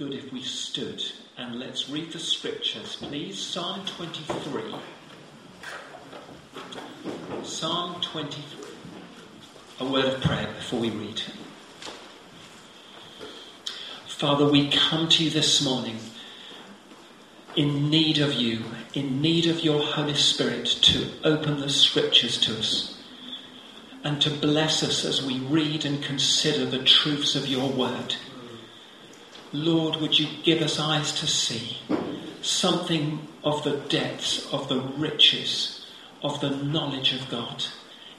good if we stood and let's read the scriptures, please. Psalm 23. Psalm 23. A word of prayer before we read. Father, we come to you this morning in need of you, in need of your Holy Spirit to open the scriptures to us and to bless us as we read and consider the truths of your word. Lord, would you give us eyes to see something of the depths, of the riches, of the knowledge of God?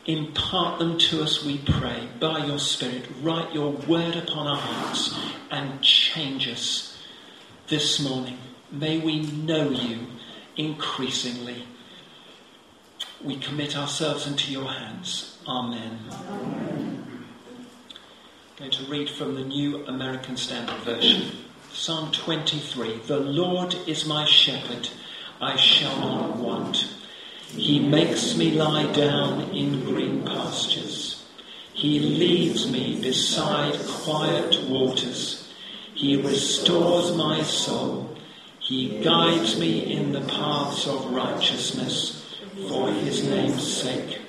Impart them to us, we pray, by your Spirit. Write your word upon our hearts and change us this morning. May we know you increasingly. We commit ourselves into your hands. Amen. Amen. Going to read from the New American Standard Version. Psalm 23 The Lord is my shepherd, I shall not want. He makes me lie down in green pastures. He leads me beside quiet waters. He restores my soul. He guides me in the paths of righteousness for his name's sake.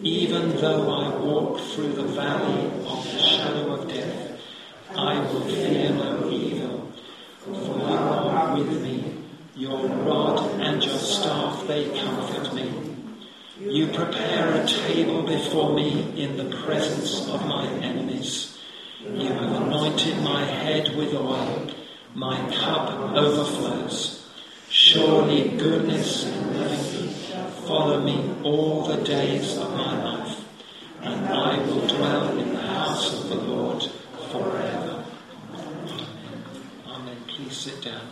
Even though I walk through the valley of the shadow of death, I will fear no evil, for you are with me. Your rod and your staff, they comfort me. You prepare a table before me in the presence of my enemies. You have anointed my head with oil. My cup overflows. Surely goodness and mercy follow me all the days of my life, and I will dwell in the house of the Lord forever. Amen. Please sit down.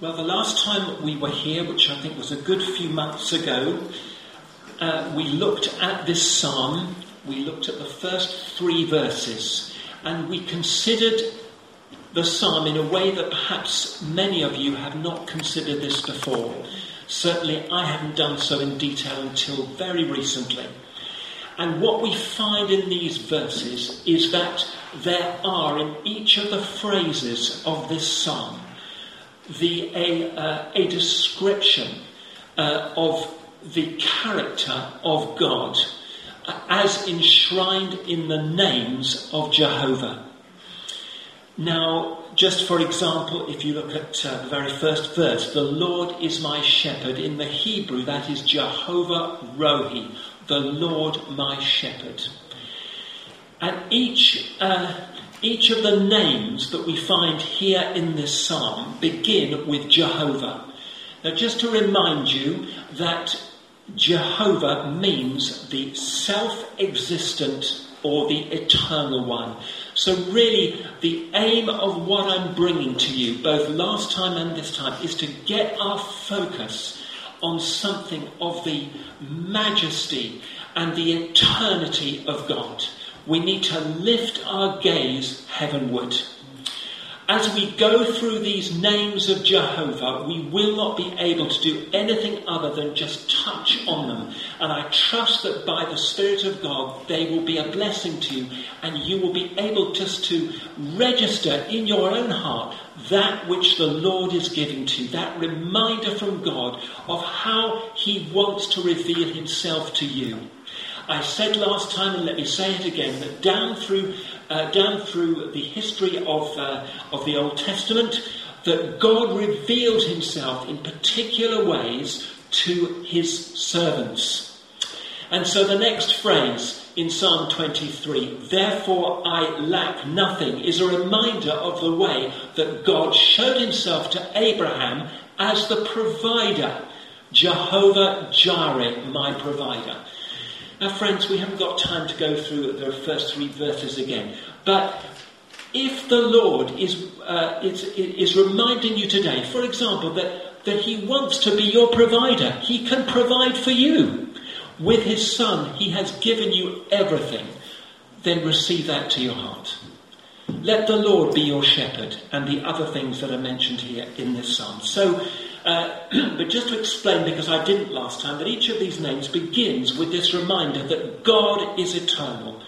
Well, the last time we were here, which I think was a good few months ago, uh, we looked at this psalm. We looked at the first three verses, and we considered the psalm in a way that perhaps many of you have not considered this before. Certainly, I haven't done so in detail until very recently. And what we find in these verses is that there are in each of the phrases of this psalm the, a, uh, a description uh, of the character of God as enshrined in the names of Jehovah. Now, just for example, if you look at uh, the very first verse, the Lord is my shepherd. In the Hebrew, that is Jehovah Rohi, the Lord my shepherd. And each uh, each of the names that we find here in this psalm begin with Jehovah. Now, just to remind you that Jehovah means the self existent or the eternal one. So, really, the aim of what I'm bringing to you, both last time and this time, is to get our focus on something of the majesty and the eternity of God we need to lift our gaze heavenward. As we go through these names of Jehovah, we will not be able to do anything other than just touch on them. And I trust that by the Spirit of God, they will be a blessing to you, and you will be able just to register in your own heart that which the Lord is giving to you, that reminder from God of how He wants to reveal Himself to you. I said last time, and let me say it again, that down through, uh, down through the history of, uh, of the Old Testament, that God revealed himself in particular ways to his servants. And so the next phrase in Psalm 23, therefore I lack nothing, is a reminder of the way that God showed himself to Abraham as the provider. Jehovah Jireh, my provider. Now, friends, we haven't got time to go through the first three verses again. But if the Lord is, uh, is, is reminding you today, for example, that, that He wants to be your provider, He can provide for you. With His Son, He has given you everything. Then receive that to your heart. Let the Lord be your shepherd, and the other things that are mentioned here in this psalm. So, uh, but just to explain, because I didn't last time, that each of these names begins with this reminder that God is eternal.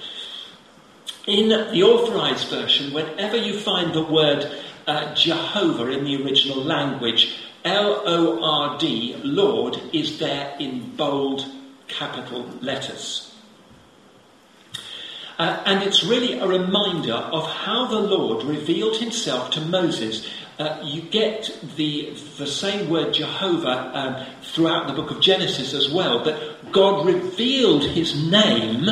In the authorized version, whenever you find the word uh, Jehovah in the original language, L O R D, Lord, is there in bold capital letters. Uh, and it's really a reminder of how the Lord revealed himself to Moses. Uh, you get the, the same word Jehovah um, throughout the book of Genesis as well, but God revealed his name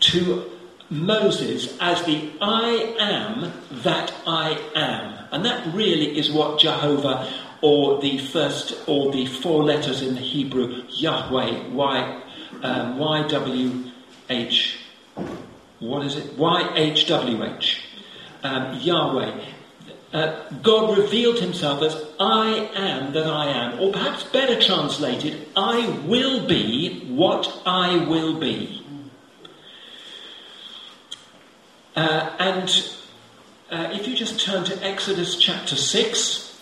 to Moses as the I am that I am. And that really is what Jehovah, or the first, or the four letters in the Hebrew, Yahweh, Y, um, YWH, what is it? YHWH, um, Yahweh. Uh, God revealed himself as I am that I am, or perhaps better translated, I will be what I will be. Uh, and uh, if you just turn to Exodus chapter 6,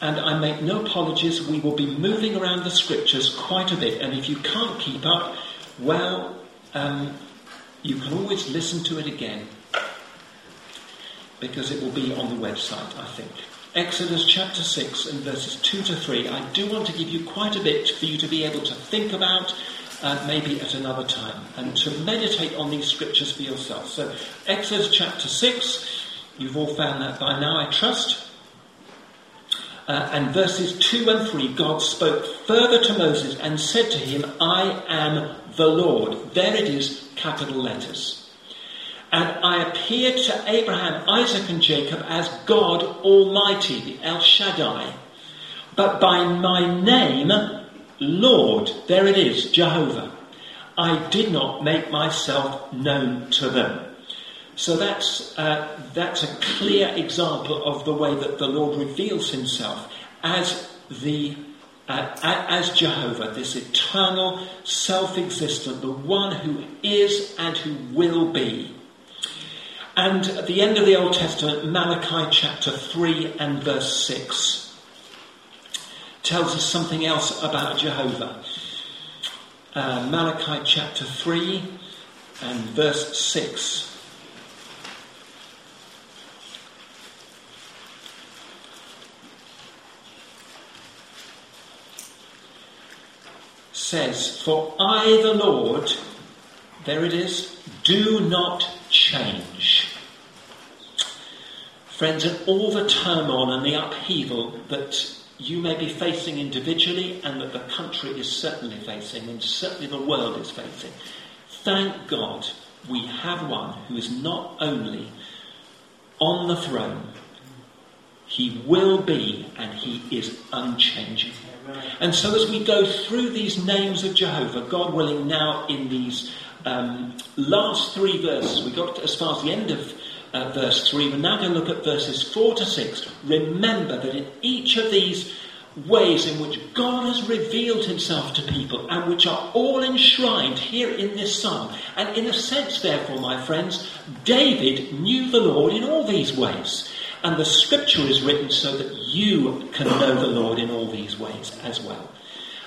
and I make no apologies, we will be moving around the scriptures quite a bit, and if you can't keep up, well, um, you can always listen to it again because it will be on the website, I think. Exodus chapter 6 and verses 2 to 3. I do want to give you quite a bit for you to be able to think about uh, maybe at another time, and to meditate on these scriptures for yourself. So, Exodus chapter 6, you've all found that by now, I trust. Uh, and verses 2 and 3, God spoke further to Moses and said to him, I am the Lord. There it is, capital letters. And I appeared to Abraham, Isaac, and Jacob as God Almighty, the El Shaddai. But by my name, Lord, there it is, Jehovah. I did not make myself known to them. So that's, uh, that's a clear example of the way that the Lord reveals himself as the uh, as Jehovah, this eternal, self-existent, the one who is and who will be. And at the end of the Old Testament, Malachi chapter 3 and verse 6 tells us something else about Jehovah. Uh, Malachi chapter 3 and verse 6. says, For I, the Lord, there it is, do not change. Friends, in all the turmoil and the upheaval that you may be facing individually and that the country is certainly facing and certainly the world is facing. Thank God we have one who is not only on the throne, he will be and he is unchanging. And so as we go through these names of Jehovah, God willing, now in these um, last three verses, we got as far as the end of uh, verse 3. We're now going to look at verses 4 to 6. Remember that in each of these ways in which God has revealed himself to people and which are all enshrined here in this psalm. And in a sense, therefore, my friends, David knew the Lord in all these ways. And the scripture is written so that you can know the Lord in all these ways as well.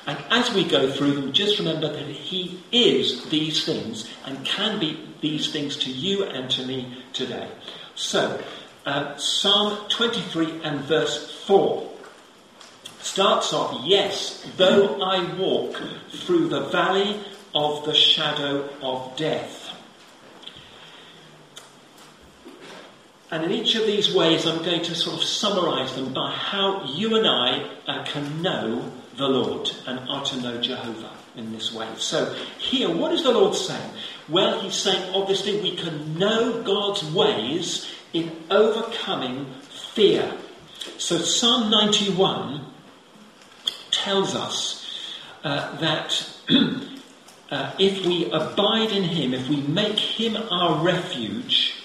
And as we go through them, just remember that He is these things and can be these things to you and to me today. So, uh, Psalm 23 and verse 4 starts off Yes, though I walk through the valley of the shadow of death. And in each of these ways, I'm going to sort of summarize them by how you and I uh, can know the Lord and are to know Jehovah in this way. So, here, what is the Lord saying? Well, He's saying obviously we can know God's ways in overcoming fear. So, Psalm 91 tells us uh, that uh, if we abide in Him, if we make Him our refuge,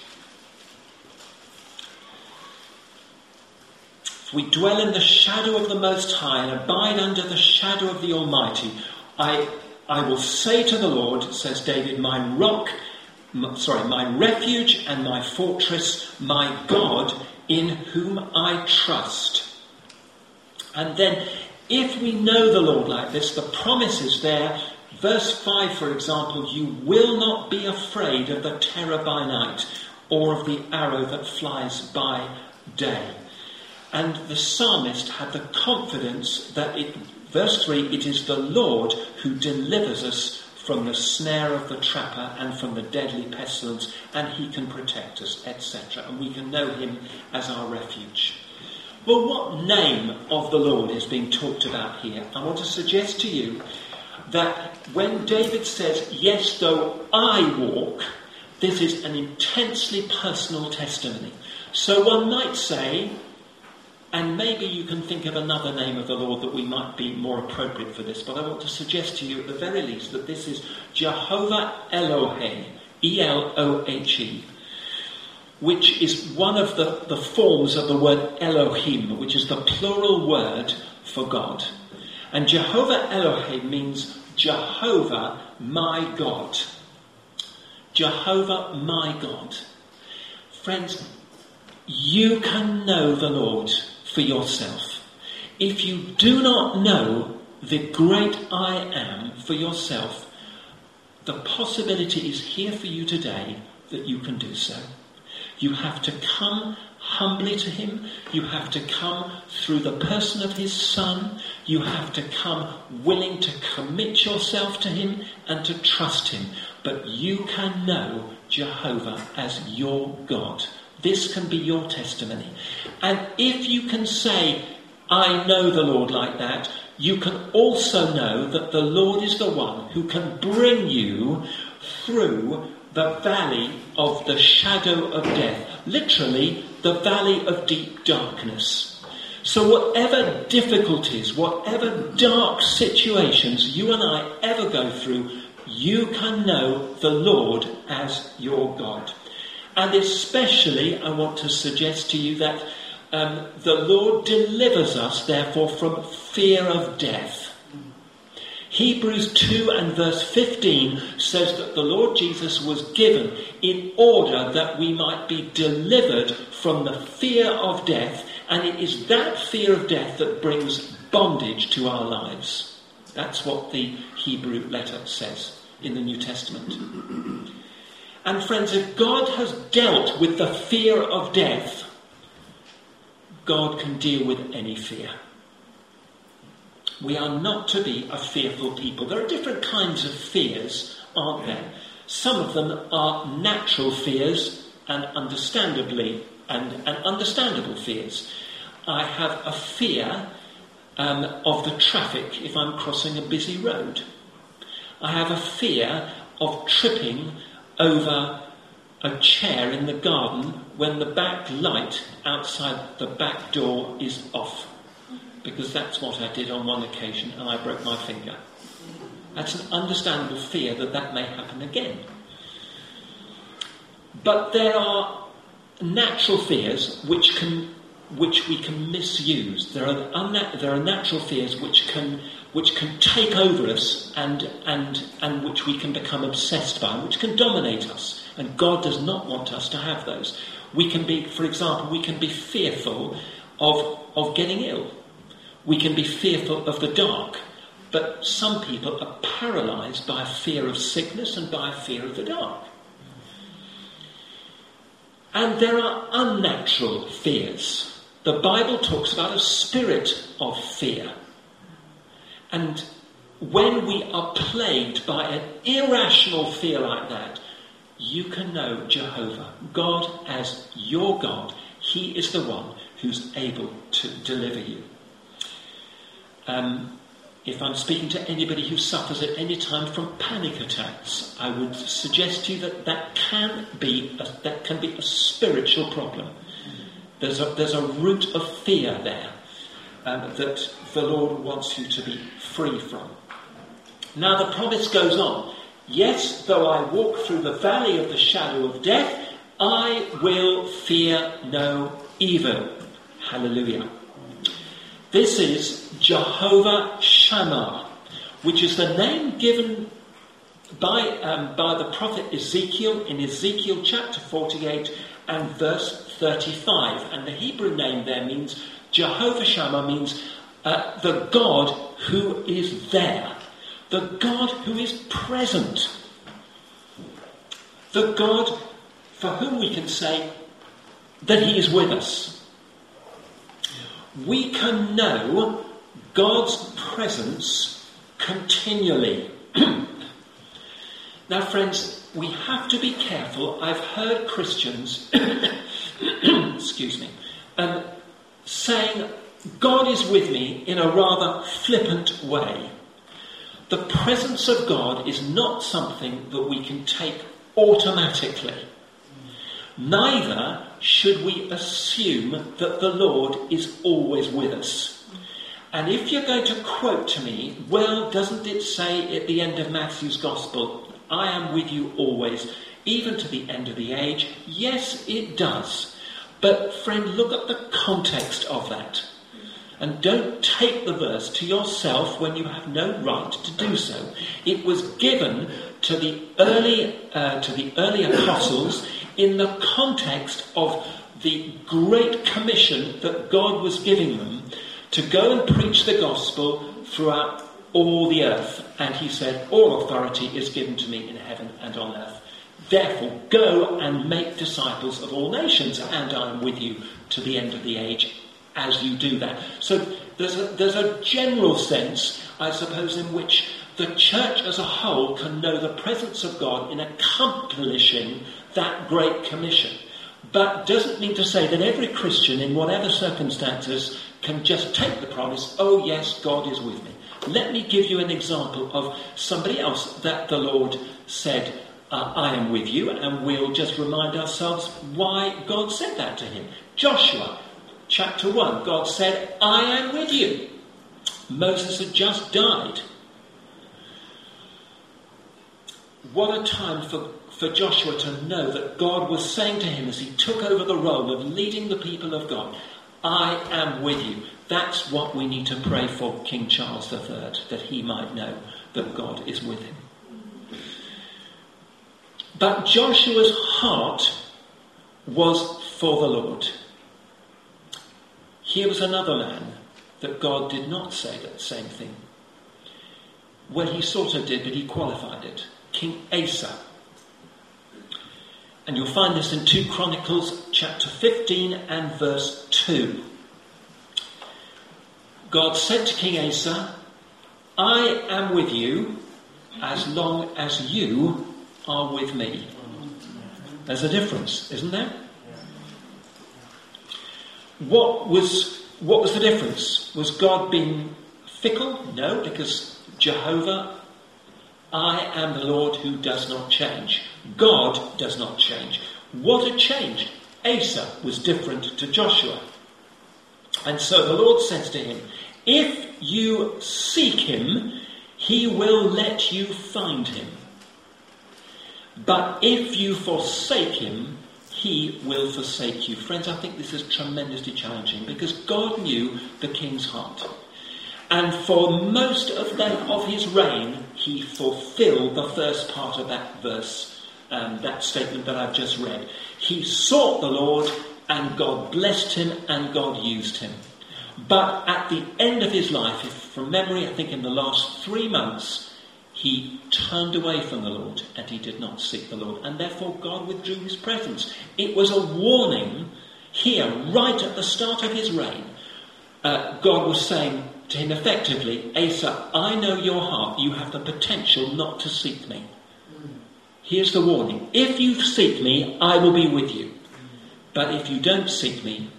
we dwell in the shadow of the Most High and abide under the shadow of the Almighty, I, I will say to the Lord, says David, my rock m- sorry, my refuge and my fortress, my God in whom I trust. And then, if we know the Lord like this, the promise is there. Verse 5, for example, you will not be afraid of the terror by night or of the arrow that flies by day. And the psalmist had the confidence that it, verse 3, it is the Lord who delivers us from the snare of the trapper and from the deadly pestilence, and he can protect us, etc. And we can know him as our refuge. Well, what name of the Lord is being talked about here? I want to suggest to you that when David says, Yes, though I walk, this is an intensely personal testimony. So one might say, and maybe you can think of another name of the Lord that we might be more appropriate for this, but I want to suggest to you at the very least that this is Jehovah Elohe, E L O H E, which is one of the, the forms of the word Elohim, which is the plural word for God. And Jehovah Elohe means Jehovah my God. Jehovah my God. Friends, you can know the Lord for yourself. If you do not know the great I am for yourself, the possibility is here for you today that you can do so. You have to come humbly to Him. You have to come through the person of His Son. You have to come willing to commit yourself to Him and to trust Him. But you can know Jehovah as your God. This can be your testimony. And if you can say, I know the Lord like that, you can also know that the Lord is the one who can bring you through the valley of the shadow of death. Literally, the valley of deep darkness. So, whatever difficulties, whatever dark situations you and I ever go through, you can know the Lord as your God. And especially, I want to suggest to you that um, the Lord delivers us, therefore, from fear of death. Hebrews 2 and verse 15 says that the Lord Jesus was given in order that we might be delivered from the fear of death, and it is that fear of death that brings bondage to our lives. That's what the Hebrew letter says in the New Testament. And friends, if God has dealt with the fear of death, God can deal with any fear. We are not to be a fearful people. There are different kinds of fears, aren't there? Some of them are natural fears and understandably and, and understandable fears. I have a fear um, of the traffic if I'm crossing a busy road. I have a fear of tripping over a chair in the garden when the back light outside the back door is off. Because that's what I did on one occasion and I broke my finger. That's an understandable fear that that may happen again. But there are natural fears which can which we can misuse. There are, unna- there are natural fears which can, which can take over us and, and, and which we can become obsessed by, which can dominate us. And God does not want us to have those. We can be, for example, we can be fearful of, of getting ill. We can be fearful of the dark. But some people are paralyzed by a fear of sickness and by a fear of the dark. And there are unnatural fears. The Bible talks about a spirit of fear. And when we are plagued by an irrational fear like that, you can know Jehovah, God as your God. He is the one who's able to deliver you. Um, if I'm speaking to anybody who suffers at any time from panic attacks, I would suggest to you that that can be a, that can be a spiritual problem. There's a, there's a root of fear there um, that the Lord wants you to be free from. Now the promise goes on. Yes, though I walk through the valley of the shadow of death, I will fear no evil. Hallelujah. This is Jehovah Shammah, which is the name given by, um, by the prophet Ezekiel in Ezekiel chapter 48 and verse 35. And the Hebrew name there means Jehovah Shammah means uh, the God who is there, the God who is present, the God for whom we can say that He is with us. We can know God's presence continually. now, friends, we have to be careful. I've heard Christians, excuse me, um, saying, God is with me in a rather flippant way. The presence of God is not something that we can take automatically. Neither should we assume that the Lord is always with us. And if you're going to quote to me, well, doesn't it say at the end of Matthew's Gospel, I am with you always, even to the end of the age? Yes, it does. But, friend, look at the context of that. And don't take the verse to yourself when you have no right to do so. It was given to the early, uh, to the early apostles in the context of the great commission that God was giving them to go and preach the gospel throughout all the earth. And he said, All authority is given to me in heaven and on earth. Therefore, go and make disciples of all nations, and I am with you to the end of the age as you do that. So there's a, there's a general sense, I suppose, in which the church as a whole can know the presence of God in accomplishing that great commission. But doesn't mean to say that every Christian, in whatever circumstances, can just take the promise, oh yes, God is with me. Let me give you an example of somebody else that the Lord said, uh, I am with you, and we'll just remind ourselves why God said that to him. Joshua, chapter 1, God said, I am with you. Moses had just died. What a time for, for Joshua to know that God was saying to him as he took over the role of leading the people of God, I am with you. That's what we need to pray for King Charles III, that he might know that God is with him. But Joshua's heart was for the Lord. Here was another man that God did not say that same thing. Well, he sort of did, but he qualified it. King Asa. And you'll find this in 2 Chronicles chapter 15 and verse 2. God said to King Asa, I am with you as long as you are with me. There's a difference, isn't there? What was, what was the difference? Was God being fickle? No, because Jehovah, I am the Lord who does not change. God does not change. What had changed? Asa was different to Joshua. And so the Lord says to him, If you seek him, he will let you find him. But if you forsake him, he will forsake you. Friends, I think this is tremendously challenging because God knew the king's heart. And for most of, the, of his reign, he fulfilled the first part of that verse, um, that statement that I've just read. He sought the Lord, and God blessed him, and God used him. But at the end of his life, if from memory, I think in the last three months, he turned away from the Lord and he did not seek the Lord, and therefore God withdrew his presence. It was a warning here, right at the start of his reign. Uh, God was saying to him effectively, Asa, I know your heart. You have the potential not to seek me. Here's the warning if you seek me, I will be with you. But if you don't seek me,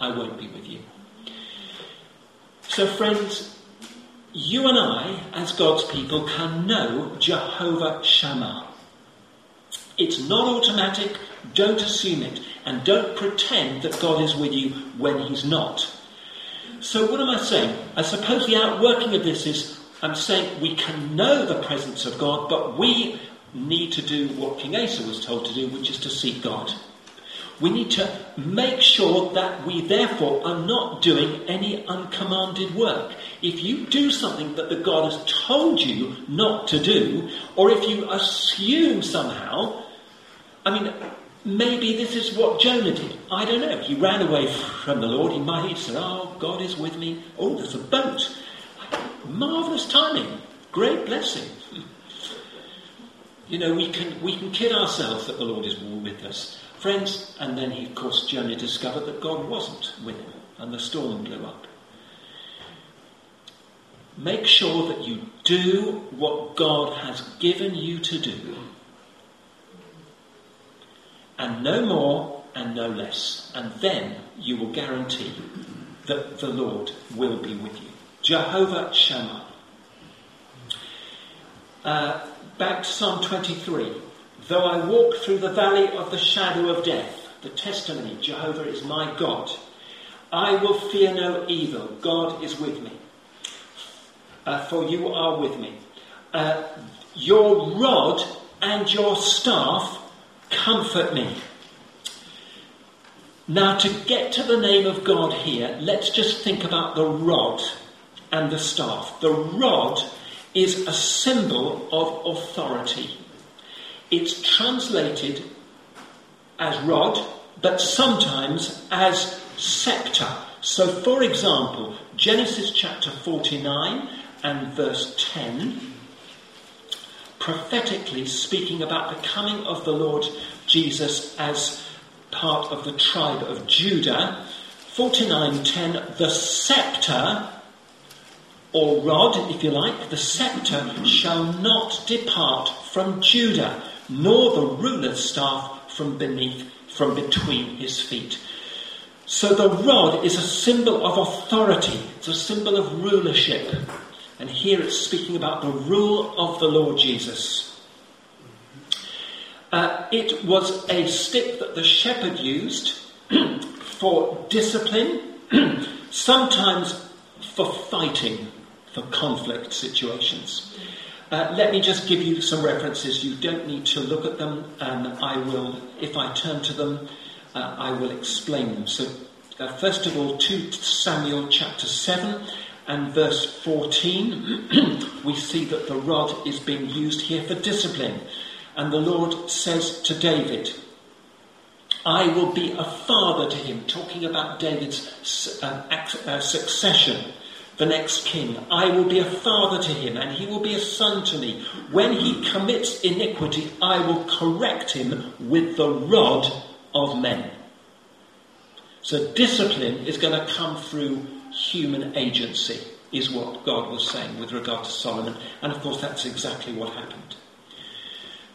I won't be with you. So, friends, you and I, as God's people, can know Jehovah Shammah. It's not automatic, don't assume it, and don't pretend that God is with you when He's not. So, what am I saying? I suppose the outworking of this is I'm saying we can know the presence of God, but we need to do what King Asa was told to do, which is to seek God. We need to make sure that we therefore are not doing any uncommanded work. If you do something that the God has told you not to do, or if you assume somehow, I mean, maybe this is what Jonah did. I don't know. He ran away from the Lord. He might have said, Oh, God is with me. Oh, there's a boat. Marvellous timing. Great blessing. You know, we can, we can kid ourselves that the Lord is with us. Friends, and then he, of course, Jonah discovered that God wasn't with him, and the storm blew up. Make sure that you do what God has given you to do, and no more and no less. And then you will guarantee that the Lord will be with you. Jehovah Shammah. Uh, back to Psalm 23. Though I walk through the valley of the shadow of death, the testimony, Jehovah is my God. I will fear no evil. God is with me. Uh, for you are with me. Uh, your rod and your staff comfort me. Now, to get to the name of God here, let's just think about the rod and the staff. The rod is a symbol of authority. It's translated as rod, but sometimes as scepter. So, for example, Genesis chapter 49 and verse 10, prophetically speaking about the coming of the Lord Jesus as part of the tribe of Judah, 49:10, the scepter or rod, if you like, the scepter shall not depart from Judah, nor the ruler's staff from beneath, from between his feet. So the rod is a symbol of authority, it's a symbol of rulership. And here it's speaking about the rule of the Lord Jesus. Uh, it was a stick that the shepherd used for discipline, sometimes for fighting for conflict situations. Uh, let me just give you some references. You don't need to look at them, and I will, if I turn to them, uh, I will explain them. So, uh, first of all, 2 Samuel chapter 7 and verse 14, we see that the rod is being used here for discipline. And the Lord says to David, I will be a father to him, talking about David's uh, uh, succession the next king. I will be a father to him, and he will be a son to me. When he commits iniquity, I will correct him with the rod of men. So discipline is going to come through human agency, is what God was saying with regard to Solomon. And of course, that's exactly what happened.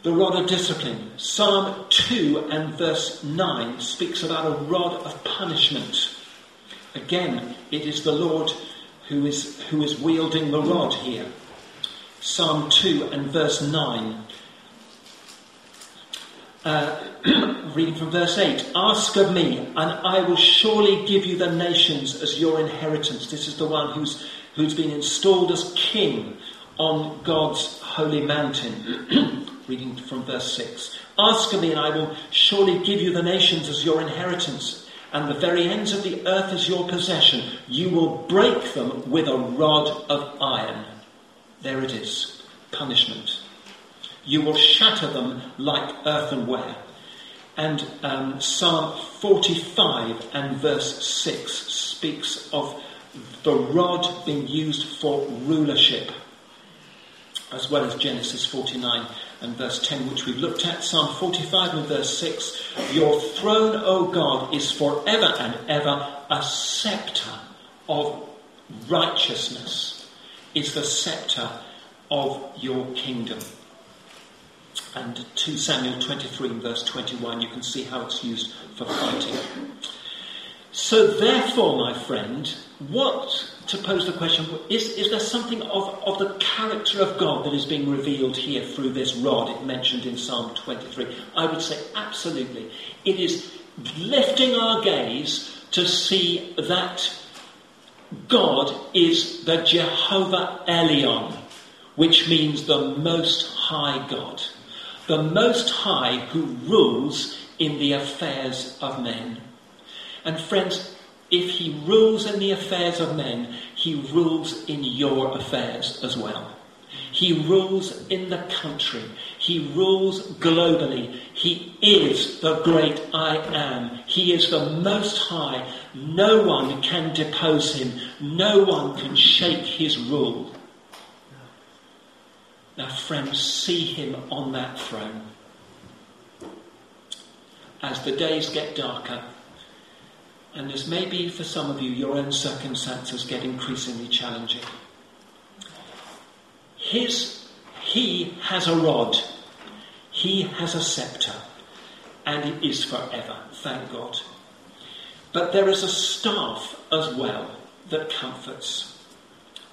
The rod of discipline. Psalm 2 and verse 9 speaks about a rod of punishment. Again, it is the Lord who is, who is wielding the rod here. Psalm 2 and verse 9. Uh, reading from verse 8 Ask of me, and I will surely give you the nations as your inheritance. This is the one who's, who's been installed as king on God's holy mountain. reading from verse 6 Ask of me, and I will surely give you the nations as your inheritance and the very ends of the earth is your possession. You will break them with a rod of iron. There it is punishment. You will shatter them like earthenware. And um, Psalm 45 and verse 6 speaks of the rod being used for rulership, as well as Genesis 49 and verse 10, which we've looked at, Psalm 45 and verse 6 Your throne, O God, is forever and ever a scepter of righteousness, is the scepter of your kingdom. And 2 Samuel 23 and verse 21, you can see how it's used for fighting. So, therefore, my friend, what to pose the question is, is there something of, of the character of God that is being revealed here through this rod mentioned in Psalm 23? I would say absolutely. It is lifting our gaze to see that God is the Jehovah Elyon, which means the Most High God. The Most High who rules in the affairs of men. And friends, if he rules in the affairs of men, he rules in your affairs as well. He rules in the country. He rules globally. He is the great I am. He is the most high. No one can depose him. No one can shake his rule. Now, friends, see him on that throne. As the days get darker, and as maybe for some of you, your own circumstances get increasingly challenging. His, he has a rod, he has a scepter, and it is forever, thank God. But there is a staff as well that comforts.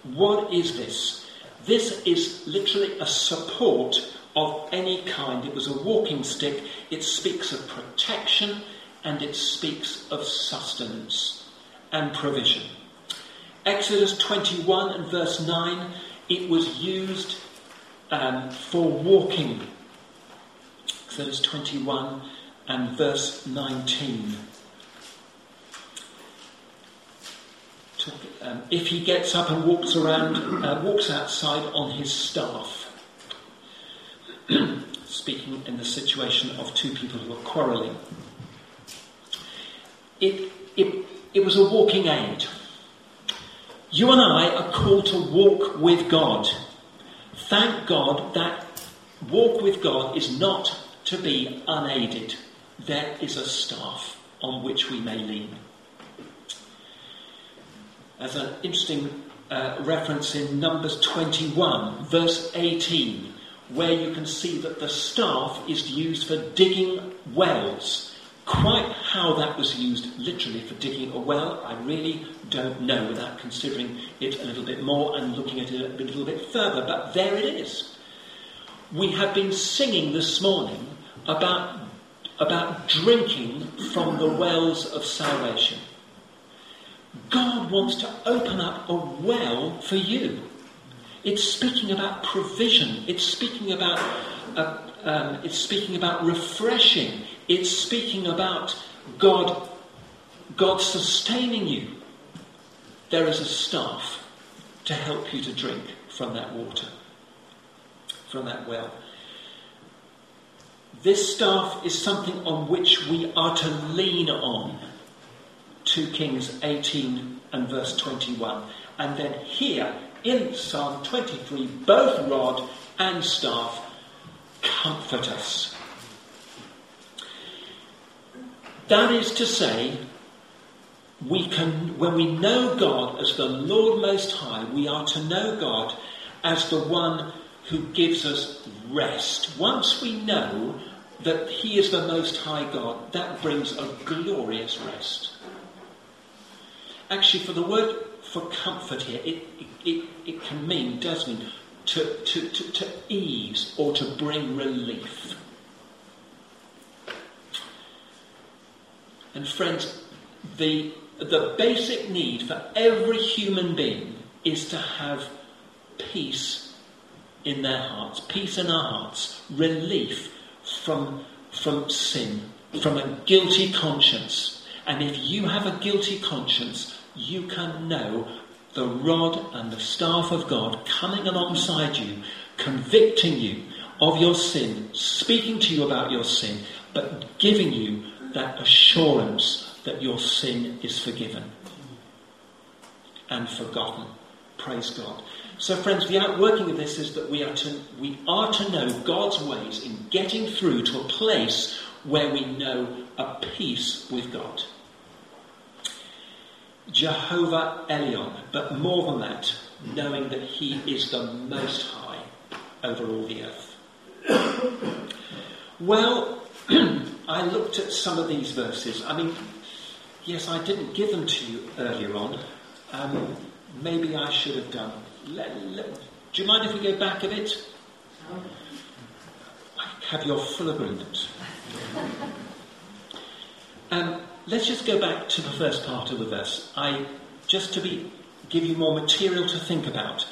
What is this? This is literally a support of any kind. It was a walking stick. It speaks of protection and it speaks of sustenance and provision. Exodus 21 and verse 9, it was used um, for walking. Exodus 21 and verse 19. Um, if he gets up and walks around, uh, walks outside on his staff, speaking in the situation of two people who are quarrelling it, it, it was a walking aid. You and I are called to walk with God. Thank God that walk with God is not to be unaided. There is a staff on which we may lean. As an interesting uh, reference in Numbers 21, verse 18, where you can see that the staff is used for digging wells Quite how that was used literally for digging a well, I really don't know without considering it a little bit more and looking at it a little bit further, but there it is. We have been singing this morning about, about drinking from the wells of salvation. God wants to open up a well for you. It's speaking about provision. It's speaking about uh, um, it's speaking about refreshing. It's speaking about God, God sustaining you. There is a staff to help you to drink from that water, from that well. This staff is something on which we are to lean on. 2 Kings 18 and verse 21. And then here in Psalm 23, both rod and staff comfort us. That is to say, we can, when we know God as the Lord Most High, we are to know God as the one who gives us rest. Once we know that He is the Most High God, that brings a glorious rest. Actually, for the word for comfort here, it, it, it, can mean, does mean, to, to, to, to ease or to bring relief. And friends, the, the basic need for every human being is to have peace in their hearts, peace in our hearts, relief from, from sin, from a guilty conscience. And if you have a guilty conscience, you can know the rod and the staff of God coming alongside you, convicting you of your sin, speaking to you about your sin, but giving you that assurance that your sin is forgiven and forgotten. Praise God. So, friends, the outworking of this is that we are to, we are to know God's ways in getting through to a place where we know a peace with God. Jehovah Elyon, but more than that, knowing that He is the Most High over all the earth. well, I looked at some of these verses. I mean, yes, I didn't give them to you earlier on. Um, maybe I should have done. Let, let, do you mind if we go back a bit? I have your full agreement. Um, let's just go back to the first part of the verse. I just to be give you more material to think about.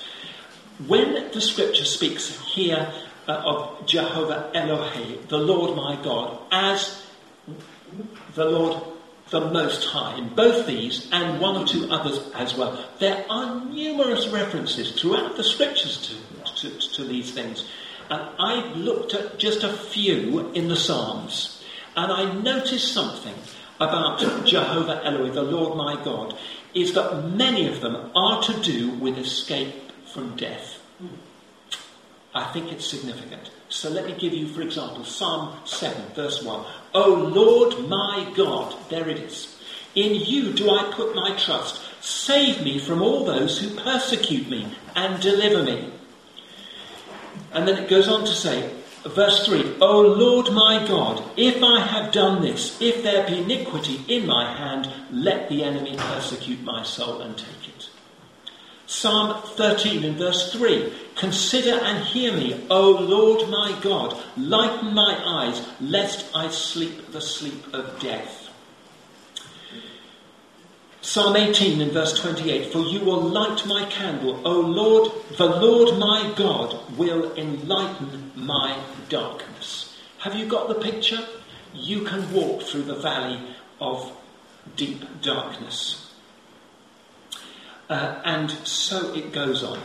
When the scripture speaks here uh, of Jehovah Elohe, the Lord my God, as the Lord the Most High. In both these and one or two others as well, there are numerous references throughout the scriptures to, to, to these things. And I've looked at just a few in the Psalms, and I noticed something about Jehovah Eloi, the Lord my God, is that many of them are to do with escape from death. I think it's significant. So let me give you, for example, Psalm 7, verse 1. O Lord my God, there it is. In you do I put my trust. Save me from all those who persecute me and deliver me. And then it goes on to say, verse 3 O Lord my God, if I have done this, if there be iniquity in my hand, let the enemy persecute my soul and take it. Psalm 13 and verse 3 Consider and hear me, O Lord my God, lighten my eyes, lest I sleep the sleep of death. Psalm 18 and verse 28 For you will light my candle, O Lord, the Lord my God will enlighten my darkness. Have you got the picture? You can walk through the valley of deep darkness. Uh, and so it goes on.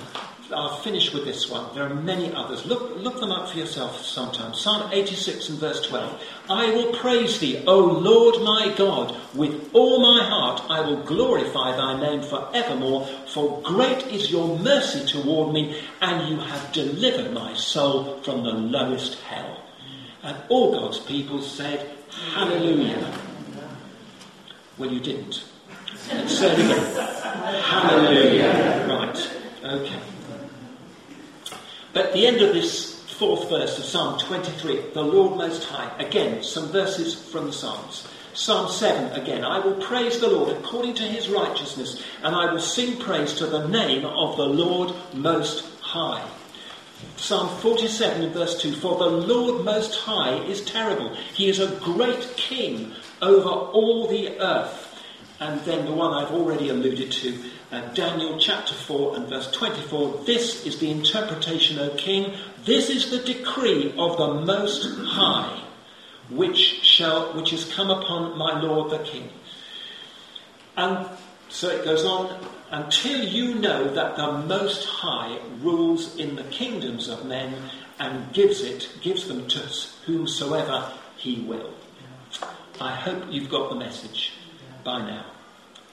I'll finish with this one. There are many others. Look, look them up for yourself sometime. Psalm 86 and verse 12. I will praise thee, O Lord my God, with all my heart. I will glorify thy name for evermore, for great is your mercy toward me, and you have delivered my soul from the lowest hell. And all God's people said, Hallelujah. Well, you didn't. Let's say it again. Hallelujah. Right. Okay. But the end of this fourth verse of Psalm 23, the Lord Most High, again, some verses from the Psalms. Psalm 7 again, I will praise the Lord according to his righteousness, and I will sing praise to the name of the Lord Most High. Psalm 47 and verse 2 For the Lord Most High is terrible. He is a great king over all the earth. And then the one I've already alluded to, uh, Daniel chapter 4 and verse 24. This is the interpretation, O king. This is the decree of the Most High, which shall, which has come upon my Lord the king. And so it goes on, until you know that the Most High rules in the kingdoms of men and gives it, gives them to whomsoever he will. I hope you've got the message by now.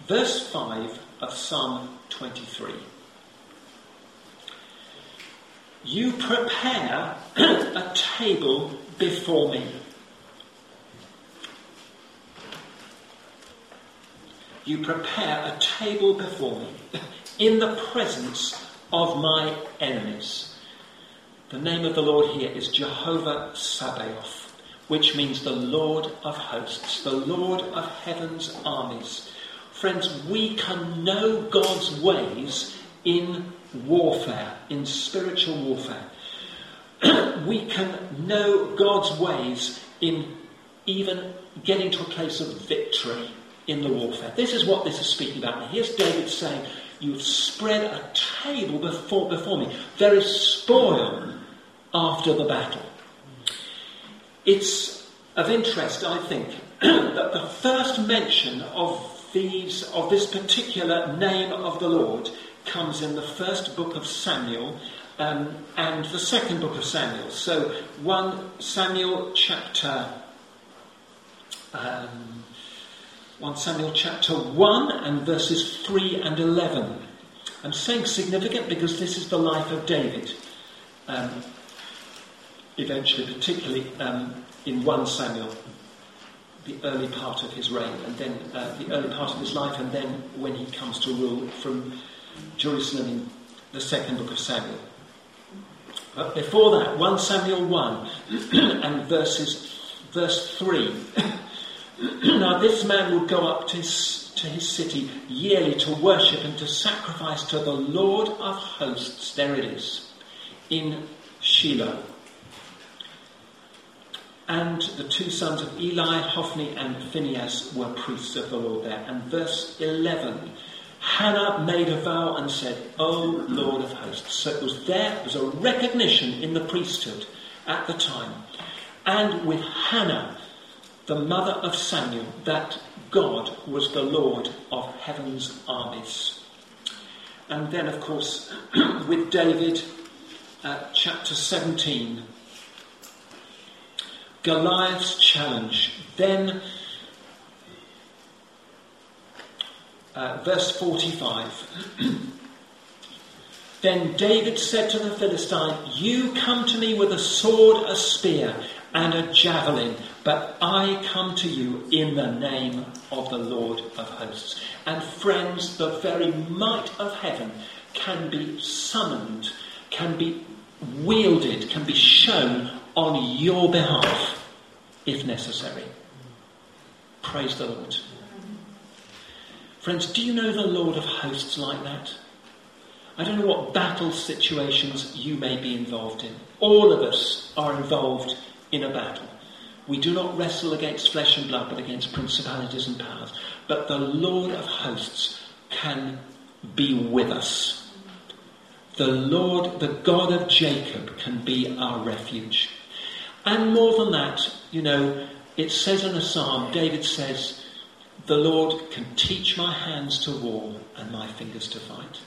Verse 5 of Psalm 23. You prepare a table before me. You prepare a table before me in the presence of my enemies. The name of the Lord here is Jehovah Sabaoth, which means the Lord of hosts, the Lord of heaven's armies. Friends, we can know God's ways in warfare, in spiritual warfare. we can know God's ways in even getting to a place of victory in the warfare. This is what this is speaking about. Here's David saying, You've spread a table before, before me. There is spoil after the battle. It's of interest, I think, that the first mention of these, of this particular name of the Lord comes in the first book of Samuel um, and the second book of Samuel. So 1 Samuel chapter um, 1 Samuel chapter 1 and verses 3 and 11. I'm saying significant because this is the life of David. Um, eventually, particularly um, in 1 Samuel the early part of his reign, and then uh, the early part of his life, and then when he comes to rule from Jerusalem in the second book of Samuel. But before that, 1 Samuel 1 and verses, verse 3. now, this man would go up to his, to his city yearly to worship and to sacrifice to the Lord of hosts. There it is, in Shiloh and the two sons of Eli, Hophni, and Phinehas were priests of the Lord there. And verse 11 Hannah made a vow and said, O Lord of hosts. So it was there, it was a recognition in the priesthood at the time. And with Hannah, the mother of Samuel, that God was the Lord of heaven's armies. And then, of course, with David, uh, chapter 17, Goliath's challenge. Then, uh, verse 45. then David said to the Philistine, You come to me with a sword, a spear, and a javelin, but I come to you in the name of the Lord of hosts. And friends, the very might of heaven can be summoned, can be wielded, can be shown on your behalf if necessary. Praise the Lord. Friends, do you know the Lord of hosts like that? I don't know what battle situations you may be involved in. All of us are involved in a battle. We do not wrestle against flesh and blood, but against principalities and powers. But the Lord of hosts can be with us. The Lord, the God of Jacob, can be our refuge. And more than that, you know, it says in a psalm, David says, The Lord can teach my hands to war and my fingers to fight.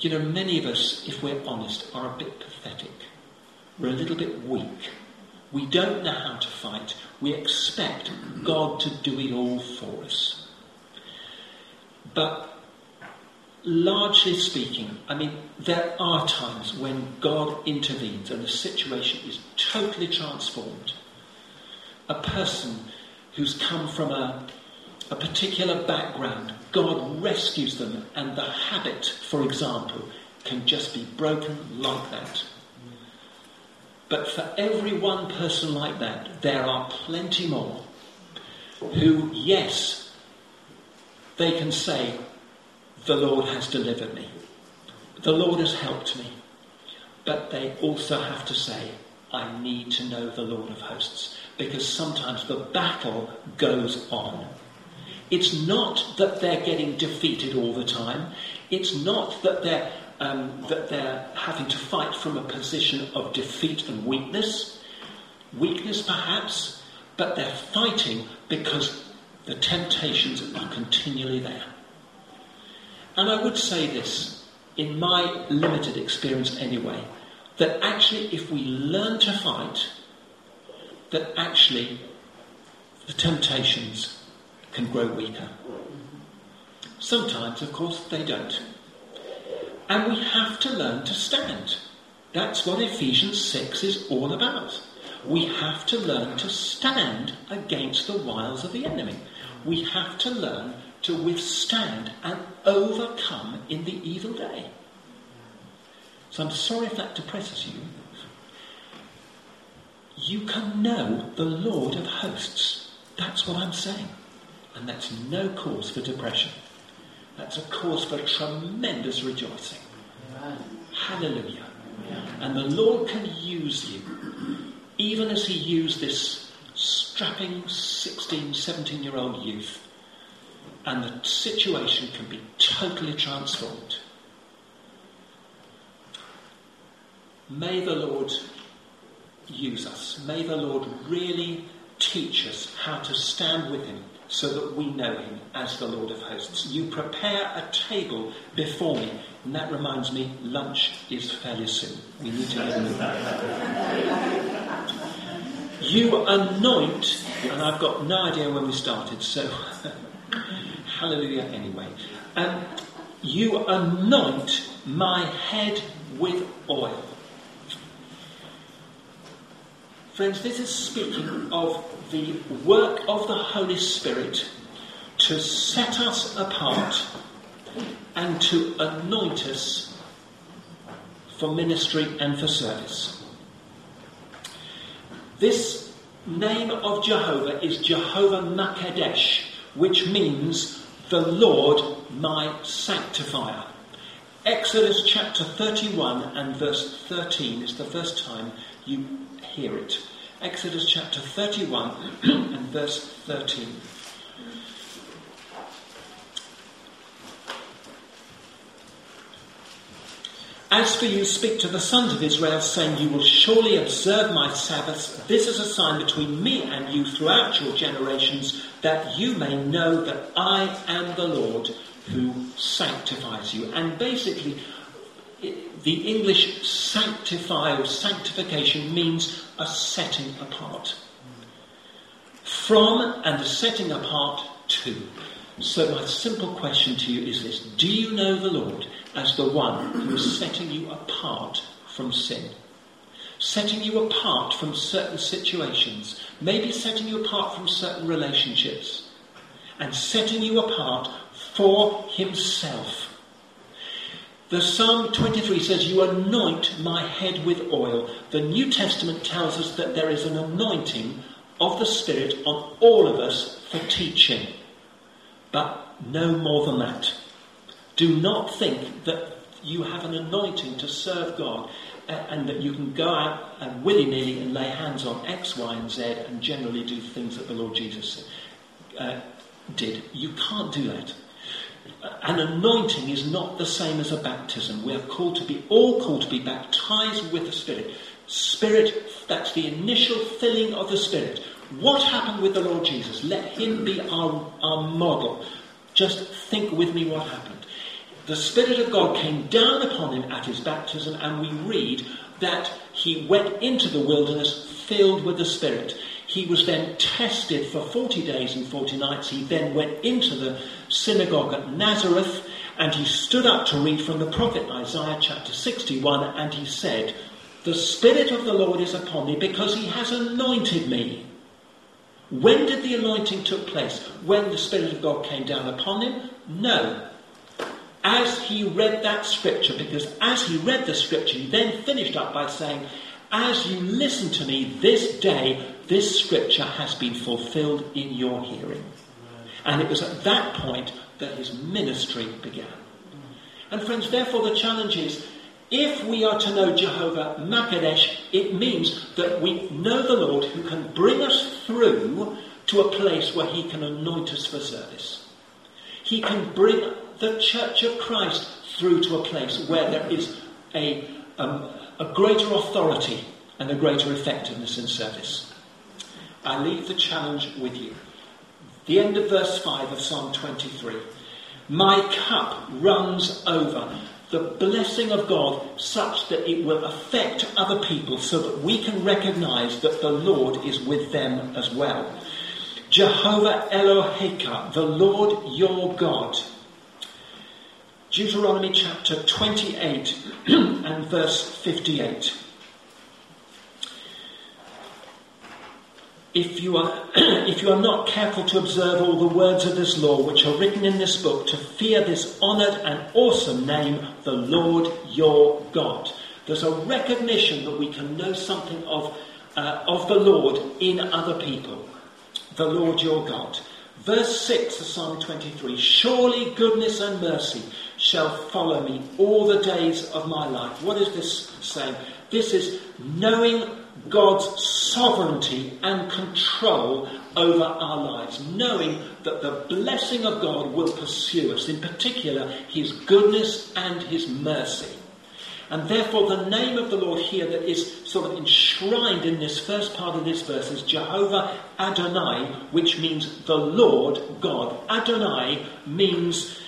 You know, many of us, if we're honest, are a bit pathetic. We're a little bit weak. We don't know how to fight. We expect God to do it all for us. But largely speaking, I mean, there are times when God intervenes and the situation is totally transformed. A person who's come from a, a particular background, God rescues them, and the habit, for example, can just be broken like that. But for every one person like that, there are plenty more who, yes, they can say, The Lord has delivered me, the Lord has helped me. But they also have to say, I need to know the Lord of hosts, because sometimes the battle goes on. It's not that they're getting defeated all the time. It's not that they're um, that they're having to fight from a position of defeat and weakness, weakness perhaps, but they're fighting because the temptations are continually there. And I would say this, in my limited experience anyway, that actually if we learn to fight, that actually the temptations can grow weaker. Sometimes, of course, they don't. And we have to learn to stand. That's what Ephesians 6 is all about. We have to learn to stand against the wiles of the enemy. We have to learn to withstand and overcome in the evil day. So I'm sorry if that depresses you. You can know the Lord of hosts. That's what I'm saying. And that's no cause for depression. That's a cause for tremendous rejoicing. Amen. Hallelujah. And the Lord can use you, even as He used this strapping 16, 17 year old youth, and the situation can be totally transformed. May the Lord use us. May the Lord really teach us how to stand with Him so that we know him as the Lord of hosts. You prepare a table before me. And that reminds me, lunch is fairly soon. We need to get moving. You anoint, and I've got no idea when we started, so hallelujah anyway. Um, you anoint my head with oil. Friends, this is speaking of the work of the Holy Spirit to set us apart and to anoint us for ministry and for service. This name of Jehovah is Jehovah Makedesh, which means the Lord my sanctifier. Exodus chapter 31 and verse 13 is the first time you hear it. Exodus chapter 31 and verse 13. As for you, speak to the sons of Israel, saying, You will surely observe my Sabbaths. This is a sign between me and you throughout your generations, that you may know that I am the Lord who sanctifies you. And basically, the English sanctify or sanctification means a setting apart. From and a setting apart to. So, my simple question to you is this Do you know the Lord as the one who is setting you apart from sin? Setting you apart from certain situations, maybe setting you apart from certain relationships, and setting you apart for Himself. The Psalm 23 says, You anoint my head with oil. The New Testament tells us that there is an anointing of the Spirit on all of us for teaching but no more than that. Do not think that you have an anointing to serve God uh, and that you can go out and willy nilly and lay hands on X, Y, and Z and generally do things that the Lord Jesus uh, did. You can't do that. An anointing is not the same as a baptism. We are called to be all called to be baptized with the Spirit. Spirit, that's the initial filling of the Spirit. What happened with the Lord Jesus? Let him be our, our model. Just think with me what happened. The Spirit of God came down upon him at his baptism, and we read that he went into the wilderness filled with the Spirit. He was then tested for 40 days and 40 nights. He then went into the synagogue at Nazareth and he stood up to read from the prophet Isaiah chapter 61 and he said, The Spirit of the Lord is upon me because he has anointed me when did the anointing took place? When the Spirit of God came down upon him? No. As he read that scripture, because as he read the scripture, he then finished up by saying, As you listen to me this day, this scripture has been fulfilled in your hearing. And it was at that point that his ministry began. And friends, therefore the challenge is if we are to know Jehovah Makadesh, it means that we know the Lord who can bring us through to a place where he can anoint us for service. He can bring the church of Christ through to a place where there is a, um, a greater authority and a greater effectiveness in service. I leave the challenge with you. The end of verse 5 of Psalm 23. My cup runs over the blessing of God such that it will affect other people so that we can recognize that the Lord is with them as well. Jehovah Eloheka, the Lord your God. Deuteronomy chapter 28 and verse 58. if you are if you are not careful to observe all the words of this law which are written in this book to fear this honored and awesome name the lord your god. There's a recognition that we can know something of uh, of the lord in other people. The lord your god. Verse 6 of psalm 23 surely goodness and mercy shall follow me all the days of my life what is this saying this is knowing God's sovereignty and control over our lives, knowing that the blessing of God will pursue us, in particular, His goodness and His mercy. And therefore, the name of the Lord here that is sort of enshrined in this first part of this verse is Jehovah Adonai, which means the Lord God. Adonai means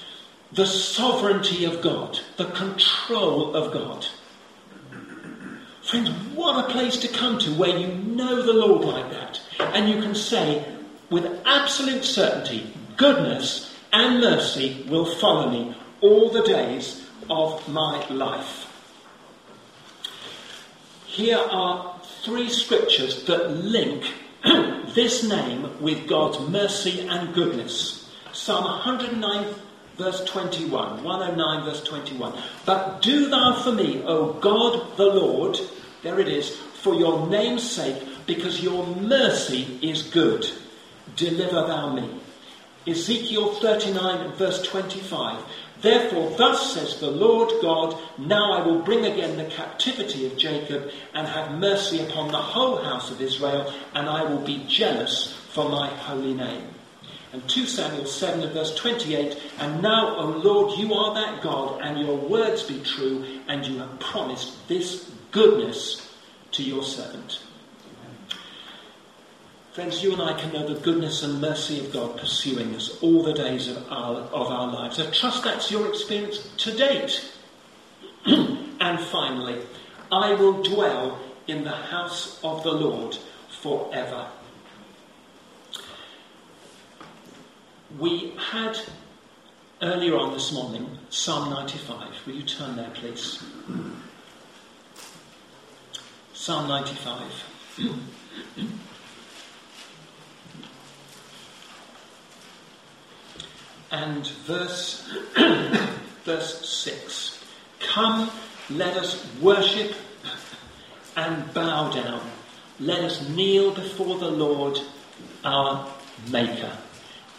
the sovereignty of God, the control of God. Friends, what a place to come to where you know the Lord like that. And you can say with absolute certainty, goodness and mercy will follow me all the days of my life. Here are three scriptures that link this name with God's mercy and goodness. Psalm 109 verse 21. 109 verse 21. But do thou for me, O God the Lord, there it is, for your name's sake, because your mercy is good. Deliver thou me. Ezekiel 39 verse 25. Therefore, thus says the Lord God, now I will bring again the captivity of Jacob and have mercy upon the whole house of Israel, and I will be jealous for my holy name. And 2 Samuel 7 and verse 28 And now, O Lord, you are that God, and your words be true, and you have promised this goodness to your servant. Friends, you and I can know the goodness and mercy of God pursuing us all the days of our, of our lives. I trust that's your experience to date. and finally, I will dwell in the house of the Lord forever. We had earlier on this morning Psalm 95. Will you turn there, please? Psalm 95. and verse, verse 6. Come, let us worship and bow down. Let us kneel before the Lord our Maker.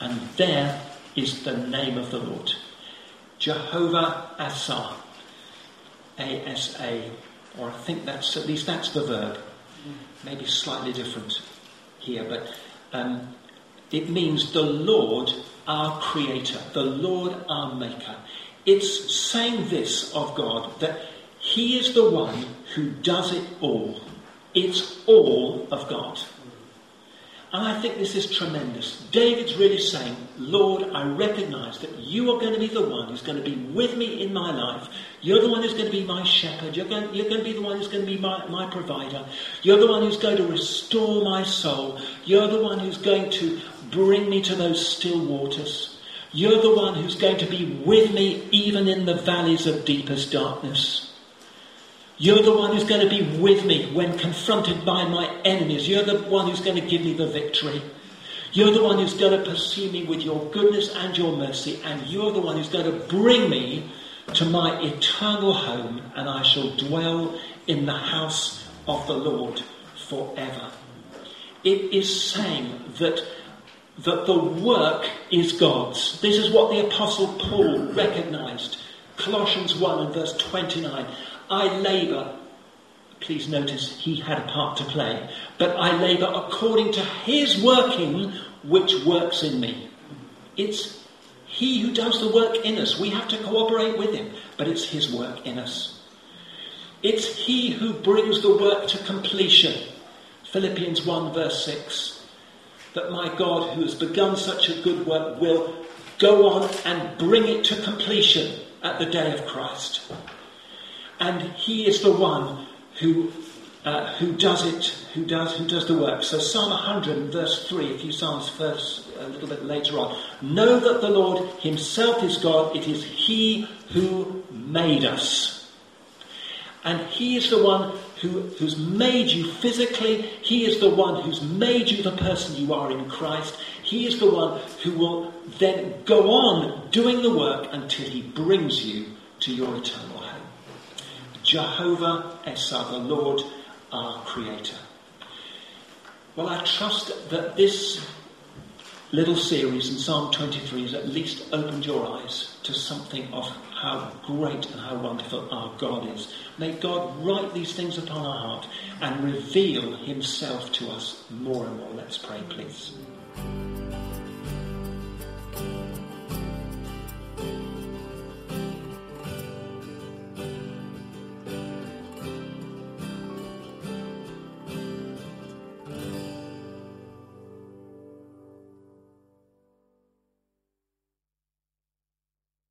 And there is the name of the Lord Jehovah Asa. A S A. Or I think that's, at least that's the verb. Maybe slightly different here, but um, it means the Lord our Creator, the Lord our Maker. It's saying this of God that He is the one who does it all. It's all of God. And I think this is tremendous. David's really saying, Lord, I recognize that you are going to be the one who's going to be with me in my life. You're the one who's going to be my shepherd. You're going, you're going to be the one who's going to be my, my provider. You're the one who's going to restore my soul. You're the one who's going to bring me to those still waters. You're the one who's going to be with me even in the valleys of deepest darkness. You're the one who's going to be with me when confronted by my enemies. You're the one who's going to give me the victory. You're the one who's going to pursue me with your goodness and your mercy, and you're the one who's going to bring me to my eternal home, and I shall dwell in the house of the Lord forever. It is saying that, that the work is God's. This is what the Apostle Paul recognized. Colossians 1 and verse 29. I labour, please notice he had a part to play, but I labour according to his working which works in me. It's he who does the work in us. We have to cooperate with him, but it's his work in us. It's he who brings the work to completion. Philippians 1 verse 6. That my God, who has begun such a good work, will go on and bring it to completion at the day of Christ and He is the one who uh, who does it, who does who does the work. So Psalm 100 verse 3, a few psalms first, a little bit later on. Know that the Lord Himself is God. It is He who made us, and He is the one who, who's made you physically. He is the one who's made you the person you are in Christ. He is the one who will then go on doing the work until He brings you to your eternal Jehovah Esa, the Lord our Creator. Well, I trust that this little series in Psalm 23 has at least opened your eyes to something of how great and how wonderful our God is. May God write these things upon our heart and reveal Himself to us more and more. Let's pray, please.